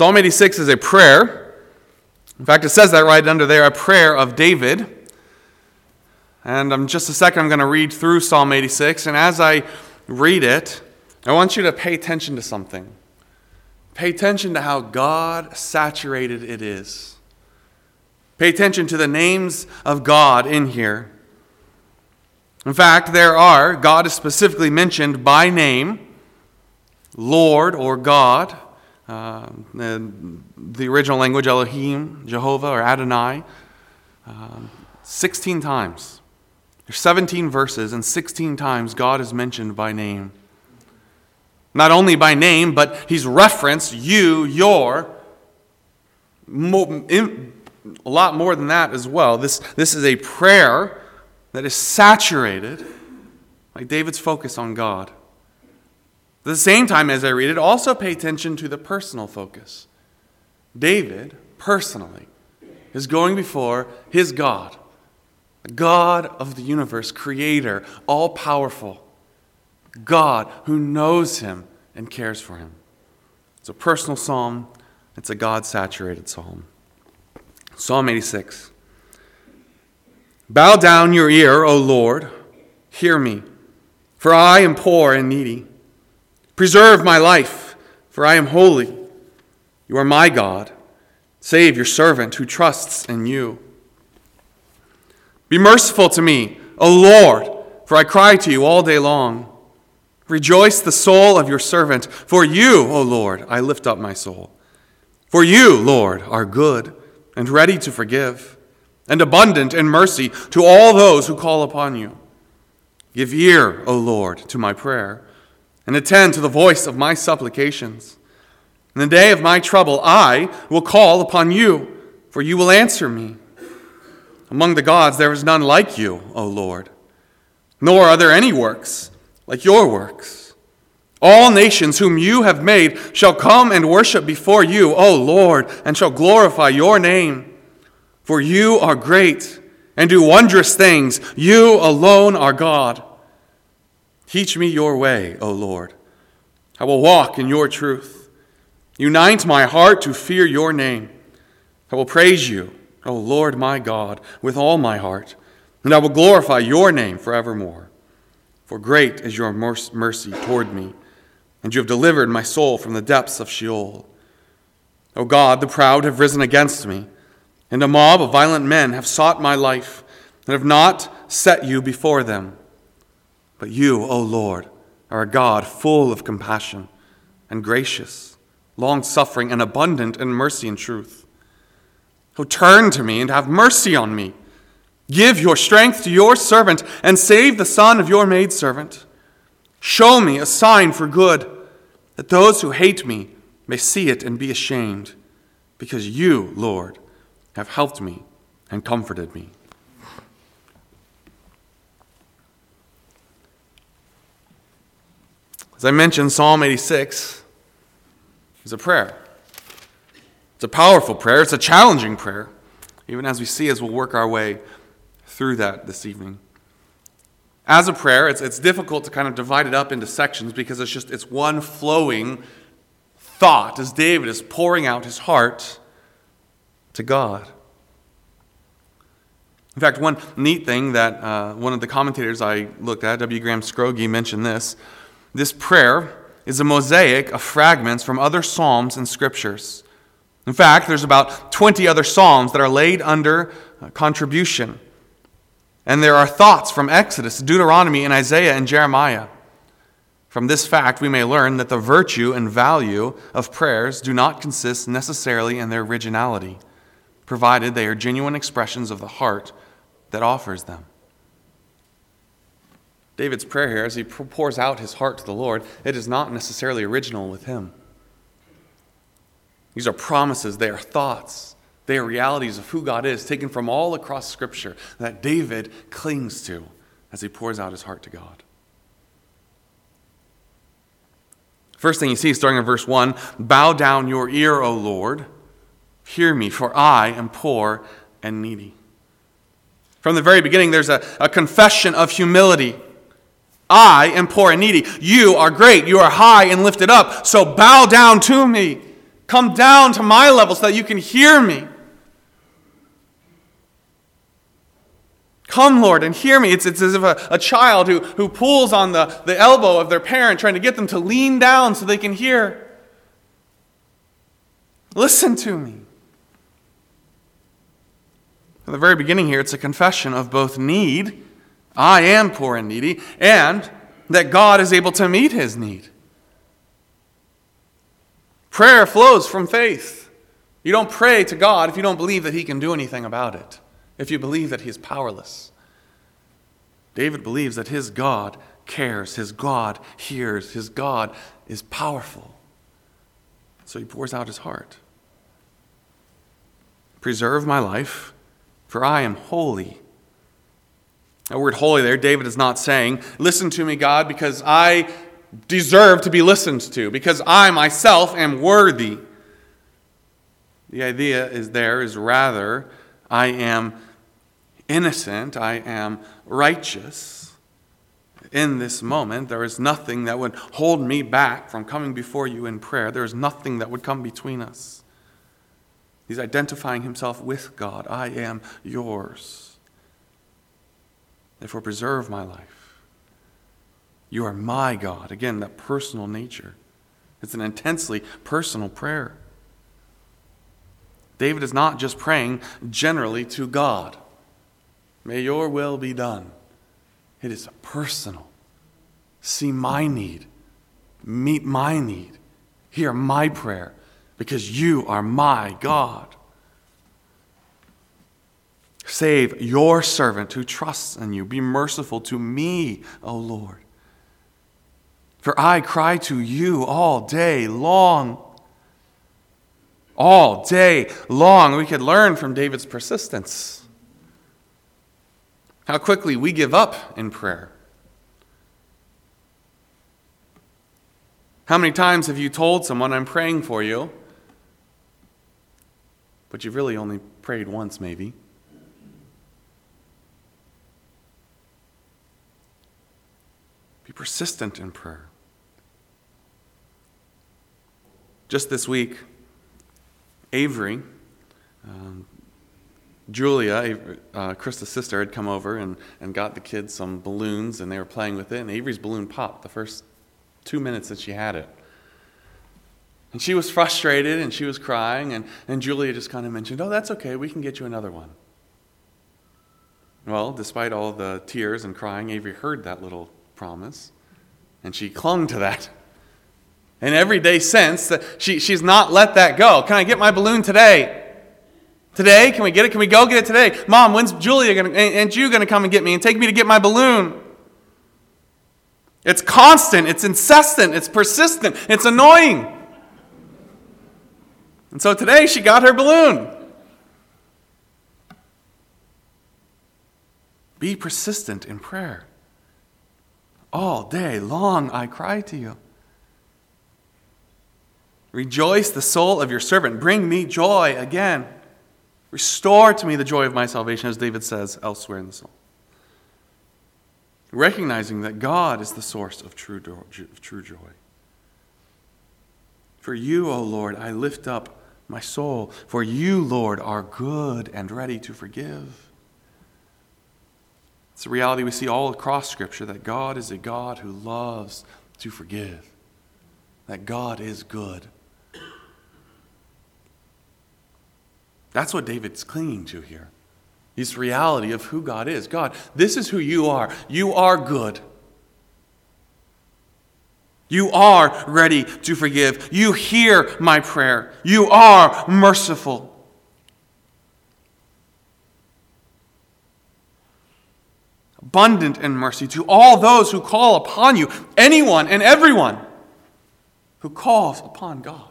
Psalm 86 is a prayer. In fact, it says that right under there, a prayer of David. And in just a second, I'm going to read through Psalm 86. And as I read it, I want you to pay attention to something. Pay attention to how God saturated it is. Pay attention to the names of God in here. In fact, there are, God is specifically mentioned by name, Lord or God, uh, the original language, Elohim, Jehovah, or Adonai, uh, 16 times. There's 17 verses, and 16 times God is mentioned by name. Not only by name, but he's referenced you, your, a lot more than that as well. This, this is a prayer that is saturated by David's focus on God. At the same time as I read it, also pay attention to the personal focus. David, personally, is going before his God, the God of the universe, creator, all powerful, God who knows him and cares for him. It's a personal psalm, it's a God saturated psalm. Psalm 86. Bow down your ear, O Lord, hear me, for I am poor and needy. Preserve my life, for I am holy. You are my God. Save your servant who trusts in you. Be merciful to me, O Lord, for I cry to you all day long. Rejoice the soul of your servant, for you, O Lord, I lift up my soul. For you, Lord, are good and ready to forgive, and abundant in mercy to all those who call upon you. Give ear, O Lord, to my prayer, and attend to the voice of my supplications. In the day of my trouble, I will call upon you, for you will answer me. Among the gods, there is none like you, O Lord, nor are there any works like your works. All nations whom you have made shall come and worship before you, O Lord, and shall glorify your name. For you are great and do wondrous things. You alone are God. Teach me your way, O Lord. I will walk in your truth. Unite my heart to fear your name. I will praise you, O Lord my God, with all my heart, and I will glorify your name forevermore. For great is your mercy toward me and you have delivered my soul from the depths of Sheol. O God, the proud have risen against me, and a mob of violent men have sought my life, and have not set you before them. But you, O Lord, are a God full of compassion and gracious, long suffering, and abundant in mercy and truth. O turn to me and have mercy on me. Give your strength to your servant, and save the son of your maidservant. Show me a sign for good, that those who hate me may see it and be ashamed, because you, Lord, have helped me and comforted me. As I mentioned, Psalm 86 is a prayer. It's a powerful prayer, it's a challenging prayer, even as we see as we'll work our way through that this evening as a prayer, it's, it's difficult to kind of divide it up into sections because it's just it's one flowing thought as David is pouring out his heart to God. In fact, one neat thing that uh, one of the commentators I looked at, W. Graham Scroggie, mentioned this. This prayer is a mosaic of fragments from other Psalms and Scriptures. In fact, there's about 20 other Psalms that are laid under uh, contribution. And there are thoughts from Exodus, Deuteronomy, and Isaiah and Jeremiah. From this fact, we may learn that the virtue and value of prayers do not consist necessarily in their originality, provided they are genuine expressions of the heart that offers them. David's prayer here, as he pours out his heart to the Lord, it is not necessarily original with him. These are promises, they are thoughts. They are realities of who God is, taken from all across Scripture, that David clings to as he pours out his heart to God. First thing you see, starting in verse 1 Bow down your ear, O Lord. Hear me, for I am poor and needy. From the very beginning, there's a, a confession of humility. I am poor and needy. You are great. You are high and lifted up. So bow down to me. Come down to my level so that you can hear me. Come, Lord, and hear me. It's, it's as if a, a child who, who pulls on the, the elbow of their parent, trying to get them to lean down so they can hear. Listen to me. At the very beginning here, it's a confession of both need, I am poor and needy, and that God is able to meet his need. Prayer flows from faith. You don't pray to God if you don't believe that he can do anything about it if you believe that he is powerless. David believes that his God cares, his God hears, his God is powerful. So he pours out his heart. Preserve my life, for I am holy. That word holy there, David is not saying, Listen to me, God, because I deserve to be listened to, because I myself am worthy. The idea is there is rather, I am innocent, I am righteous. In this moment, there is nothing that would hold me back from coming before you in prayer. There is nothing that would come between us. He's identifying himself with God. I am yours. Therefore, preserve my life. You are my God. Again, that personal nature. It's an intensely personal prayer. David is not just praying generally to God. May your will be done. It is personal. See my need. Meet my need. Hear my prayer because you are my God. Save your servant who trusts in you. Be merciful to me, O Lord. For I cry to you all day long. All day long. We could learn from David's persistence how quickly we give up in prayer. How many times have you told someone, I'm praying for you, but you've really only prayed once, maybe? Be persistent in prayer. Just this week, Avery, um, Julia, uh, Krista's sister, had come over and, and got the kids some balloons, and they were playing with it. And Avery's balloon popped the first two minutes that she had it. And she was frustrated and she was crying, and, and Julia just kind of mentioned, Oh, that's okay, we can get you another one. Well, despite all the tears and crying, Avery heard that little promise, and she clung to that. And every day since, she, she's not let that go. Can I get my balloon today? Today? Can we get it? Can we go get it today? Mom, when's Julia gonna, and you going to come and get me and take me to get my balloon? It's constant, it's incessant, it's persistent, it's annoying. And so today she got her balloon. Be persistent in prayer. All day long I cry to you. Rejoice the soul of your servant. Bring me joy again. Restore to me the joy of my salvation, as David says elsewhere in the psalm. Recognizing that God is the source of true, true joy. For you, O Lord, I lift up my soul. For you, Lord, are good and ready to forgive. It's a reality we see all across Scripture that God is a God who loves to forgive, that God is good. That's what David's clinging to here. The reality of who God is. God, this is who you are. You are good. You are ready to forgive. You hear my prayer. You are merciful. Abundant in mercy to all those who call upon you, anyone and everyone who calls upon God.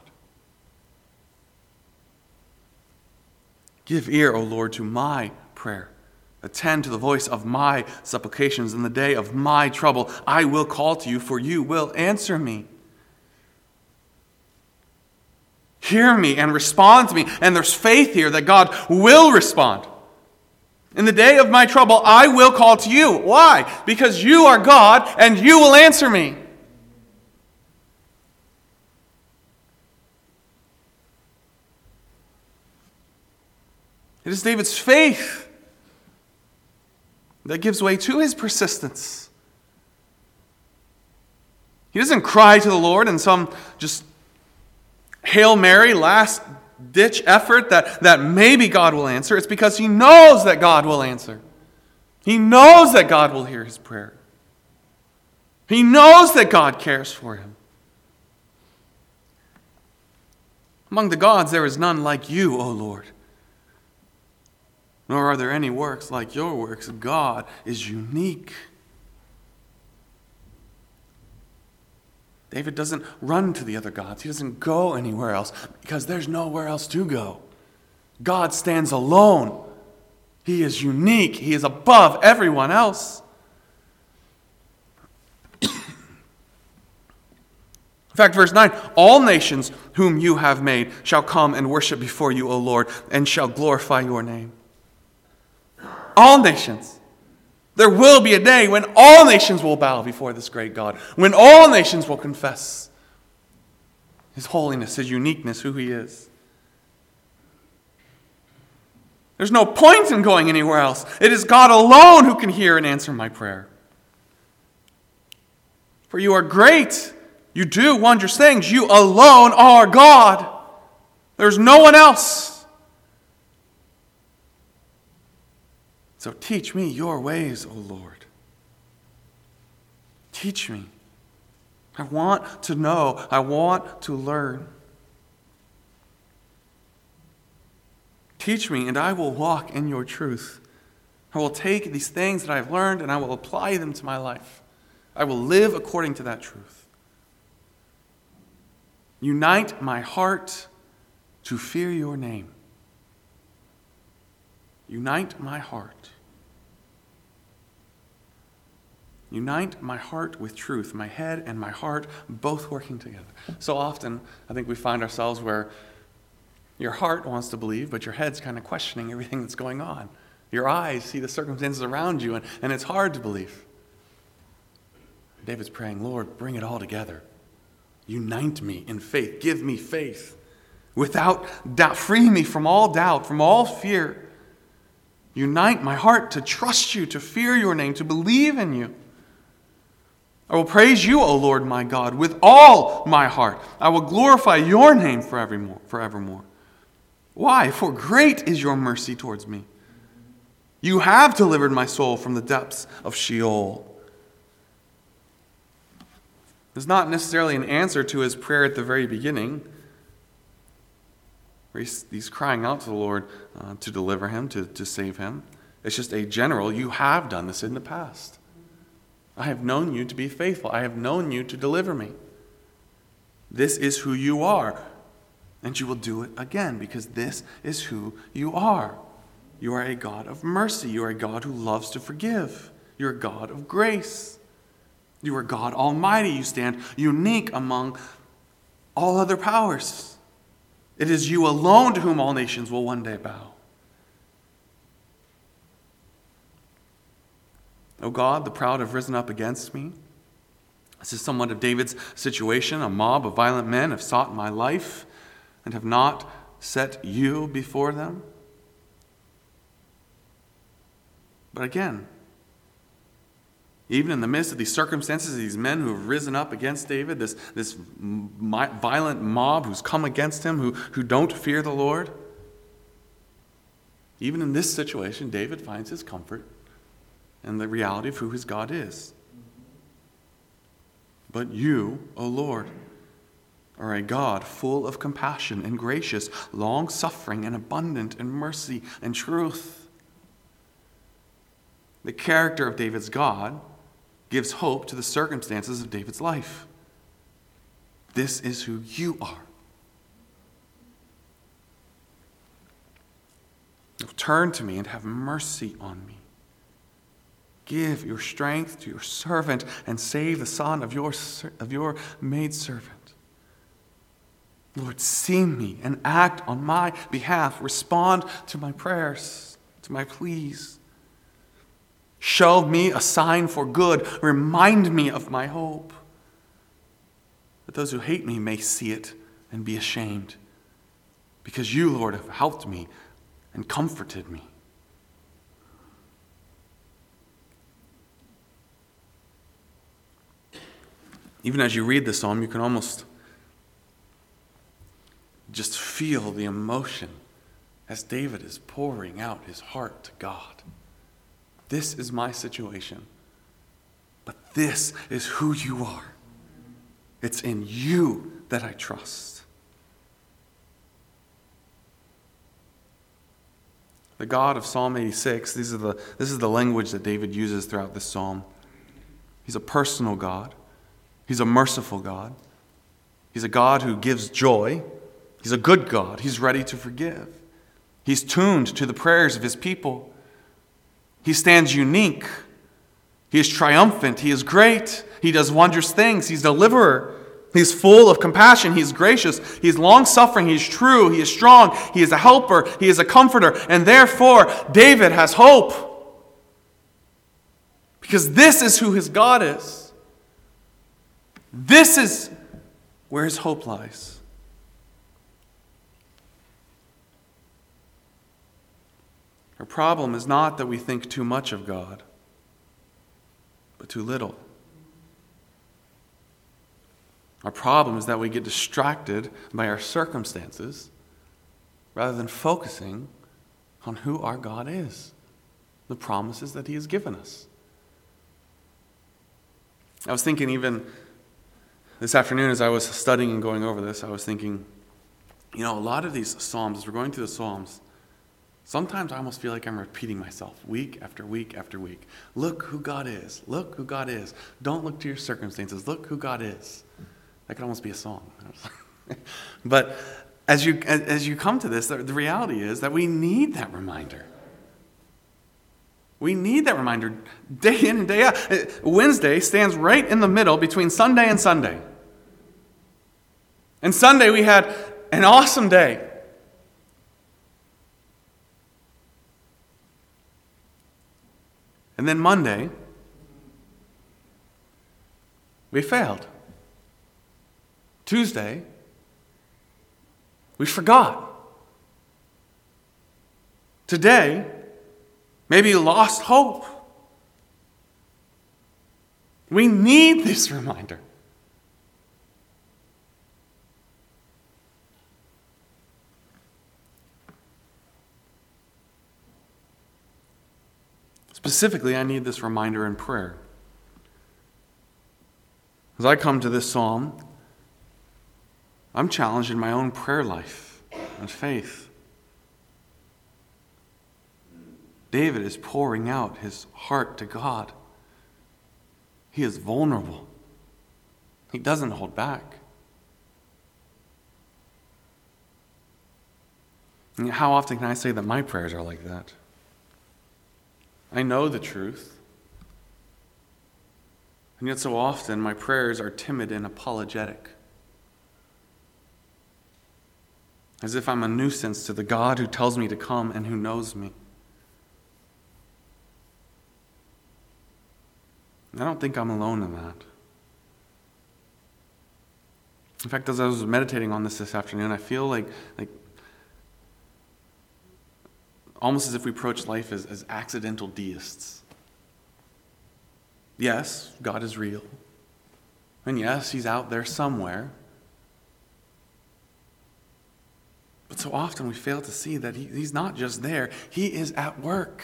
Give ear, O Lord, to my prayer. Attend to the voice of my supplications in the day of my trouble. I will call to you, for you will answer me. Hear me and respond to me. And there's faith here that God will respond. In the day of my trouble, I will call to you. Why? Because you are God and you will answer me. It is David's faith that gives way to his persistence. He doesn't cry to the Lord in some just Hail Mary, last ditch effort that, that maybe God will answer. It's because he knows that God will answer. He knows that God will hear his prayer. He knows that God cares for him. Among the gods, there is none like you, O Lord. Nor are there any works like your works. God is unique. David doesn't run to the other gods. He doesn't go anywhere else because there's nowhere else to go. God stands alone. He is unique. He is above everyone else. In fact, verse 9 All nations whom you have made shall come and worship before you, O Lord, and shall glorify your name. All nations. There will be a day when all nations will bow before this great God, when all nations will confess His holiness, His uniqueness, who He is. There's no point in going anywhere else. It is God alone who can hear and answer my prayer. For you are great. You do wondrous things. You alone are God. There's no one else. So teach me your ways, O Lord. Teach me. I want to know. I want to learn. Teach me, and I will walk in your truth. I will take these things that I've learned and I will apply them to my life. I will live according to that truth. Unite my heart to fear your name. Unite my heart. Unite my heart with truth, my head and my heart both working together. So often, I think we find ourselves where your heart wants to believe, but your head's kind of questioning everything that's going on. Your eyes see the circumstances around you, and, and it's hard to believe. David's praying, Lord, bring it all together. Unite me in faith. Give me faith. Without doubt, free me from all doubt, from all fear. Unite my heart to trust you, to fear your name, to believe in you. I will praise you, O Lord my God, with all my heart. I will glorify your name forevermore. forevermore. Why? For great is your mercy towards me. You have delivered my soul from the depths of Sheol. It's not necessarily an answer to his prayer at the very beginning, he's, he's crying out to the Lord uh, to deliver him, to, to save him. It's just a general, you have done this in the past. I have known you to be faithful. I have known you to deliver me. This is who you are. And you will do it again because this is who you are. You are a God of mercy. You are a God who loves to forgive. You're a God of grace. You are God Almighty. You stand unique among all other powers. It is you alone to whom all nations will one day bow. O God, the proud have risen up against me. This is somewhat of David's situation. A mob of violent men have sought my life and have not set you before them. But again, even in the midst of these circumstances, these men who have risen up against David, this, this violent mob who's come against him, who, who don't fear the Lord, even in this situation, David finds his comfort and the reality of who his God is. But you, O Lord, are a God full of compassion and gracious, long suffering and abundant in mercy and truth. The character of David's God gives hope to the circumstances of David's life. This is who you are. Turn to me and have mercy on me. Give your strength to your servant and save the son of your, of your maidservant. Lord, see me and act on my behalf. Respond to my prayers, to my pleas. Show me a sign for good. Remind me of my hope. That those who hate me may see it and be ashamed. Because you, Lord, have helped me and comforted me. Even as you read the psalm, you can almost just feel the emotion as David is pouring out his heart to God. This is my situation, but this is who you are. It's in you that I trust. The God of Psalm 86, these are the, this is the language that David uses throughout this psalm. He's a personal God. He's a merciful God. He's a God who gives joy. He's a good God. He's ready to forgive. He's tuned to the prayers of his people. He stands unique. He is triumphant. He is great. He does wondrous things. He's deliverer. He's full of compassion. He's gracious. He's long suffering. He's true. He is strong. He is a helper. He is a comforter. And therefore, David has hope. Because this is who his God is. This is where his hope lies. Our problem is not that we think too much of God, but too little. Our problem is that we get distracted by our circumstances rather than focusing on who our God is, the promises that He has given us. I was thinking, even this afternoon, as I was studying and going over this, I was thinking, you know, a lot of these Psalms, as we're going through the Psalms, sometimes I almost feel like I'm repeating myself week after week after week. Look who God is. Look who God is. Don't look to your circumstances. Look who God is. That could almost be a song. but as you, as you come to this, the reality is that we need that reminder. We need that reminder day in and day out. Uh, Wednesday stands right in the middle between Sunday and Sunday. And Sunday we had an awesome day. And then Monday, we failed. Tuesday, we forgot. Today, maybe lost hope. We need this reminder. Specifically, I need this reminder in prayer. As I come to this psalm, I'm challenged in my own prayer life and faith. David is pouring out his heart to God. He is vulnerable, he doesn't hold back. And how often can I say that my prayers are like that? I know the truth. And yet, so often, my prayers are timid and apologetic. As if I'm a nuisance to the God who tells me to come and who knows me. I don't think I'm alone in that. In fact, as I was meditating on this this afternoon, I feel like, like almost as if we approach life as, as accidental deists. Yes, God is real. And yes, He's out there somewhere. But so often we fail to see that he, He's not just there, He is at work.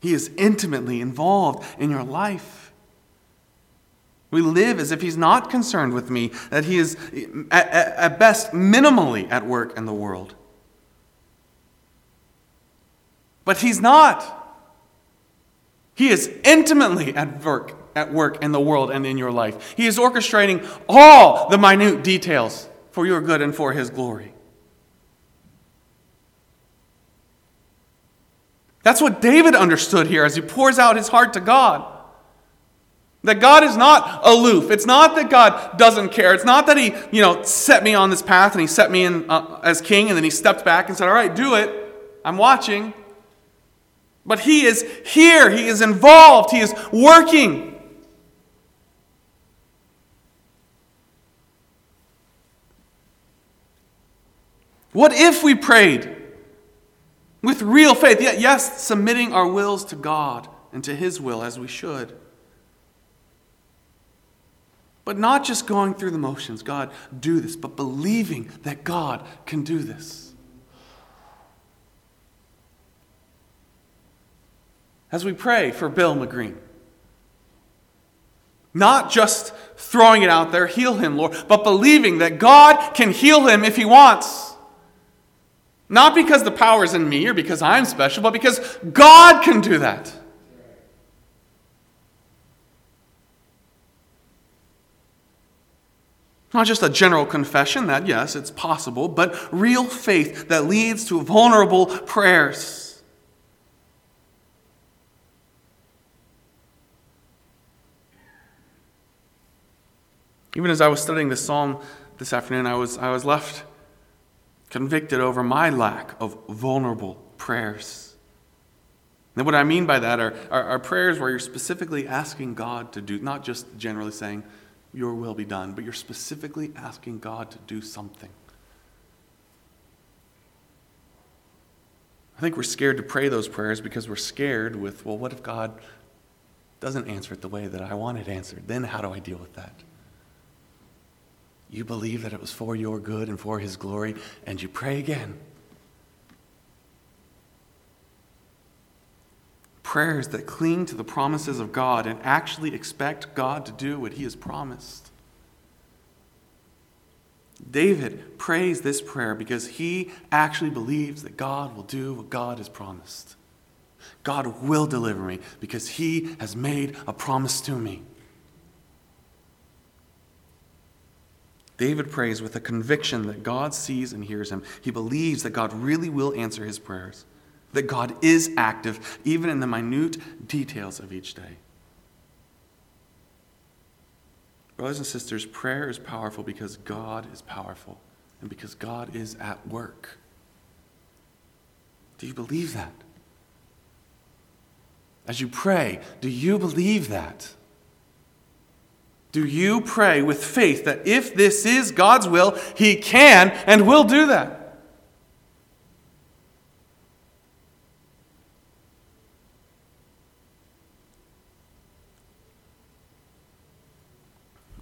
He is intimately involved in your life. We live as if He's not concerned with me, that He is at, at best minimally at work in the world. But he's not. He is intimately at work, at work in the world and in your life. He is orchestrating all the minute details for your good and for his glory. That's what David understood here as he pours out his heart to God. That God is not aloof. It's not that God doesn't care. It's not that He, you know, set me on this path and He set me in uh, as king and then He stepped back and said, All right, do it. I'm watching. But He is here, He is involved, He is working. What if we prayed With real faith, yes, submitting our wills to God and to His will as we should. But not just going through the motions, God, do this, but believing that God can do this. As we pray for Bill McGreen, not just throwing it out there, heal him, Lord, but believing that God can heal him if he wants. Not because the power is in me or because I'm special, but because God can do that. Not just a general confession that, yes, it's possible, but real faith that leads to vulnerable prayers. Even as I was studying this psalm this afternoon, I was, I was left convicted over my lack of vulnerable prayers. And what I mean by that are, are, are, prayers where you're specifically asking God to do, not just generally saying, Your will be done, but you're specifically asking God to do something. I think we're scared to pray those prayers because we're scared with, well, what if God doesn't answer it the way that I want it answered? Then how do I deal with that? You believe that it was for your good and for His glory, and you pray again. Prayers that cling to the promises of God and actually expect God to do what He has promised. David prays this prayer because he actually believes that God will do what God has promised. God will deliver me because he has made a promise to me. David prays with a conviction that God sees and hears him. He believes that God really will answer his prayers, that God is active, even in the minute details of each day. Brothers and sisters, prayer is powerful because God is powerful and because God is at work. Do you believe that? As you pray, do you believe that? Do you pray with faith that if this is God's will, He can and will do that?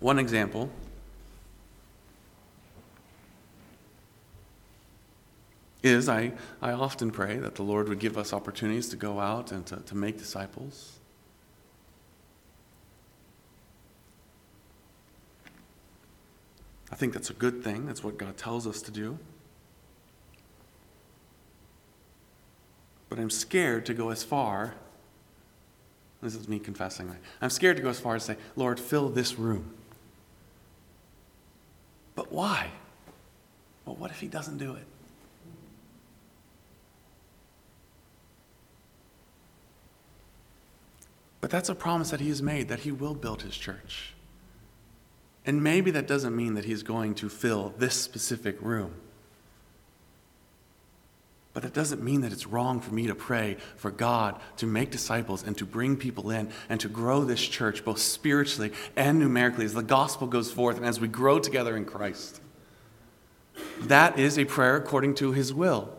One example is I, I often pray that the Lord would give us opportunities to go out and to, to make disciples. I think that's a good thing. That's what God tells us to do. But I'm scared to go as far. This is me confessing. I'm scared to go as far as say, Lord, fill this room. But why? Well, what if He doesn't do it? But that's a promise that He has made that He will build His church. And maybe that doesn't mean that he's going to fill this specific room. But it doesn't mean that it's wrong for me to pray for God to make disciples and to bring people in and to grow this church both spiritually and numerically as the gospel goes forth and as we grow together in Christ. That is a prayer according to his will.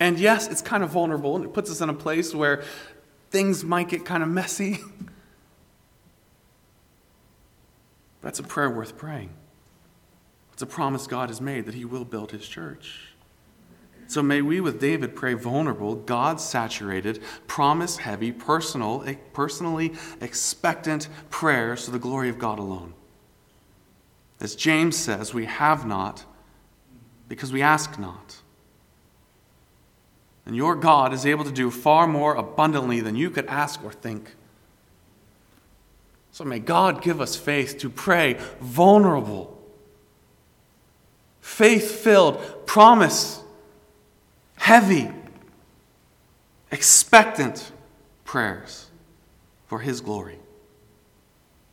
And yes, it's kind of vulnerable and it puts us in a place where things might get kind of messy. That's a prayer worth praying. It's a promise God has made that He will build His church. So may we, with David, pray vulnerable, God saturated, promise heavy, personal, eh, personally expectant prayers to the glory of God alone. As James says, we have not because we ask not. And your God is able to do far more abundantly than you could ask or think. So may God give us faith to pray vulnerable, faith filled, promise, heavy, expectant prayers for His glory.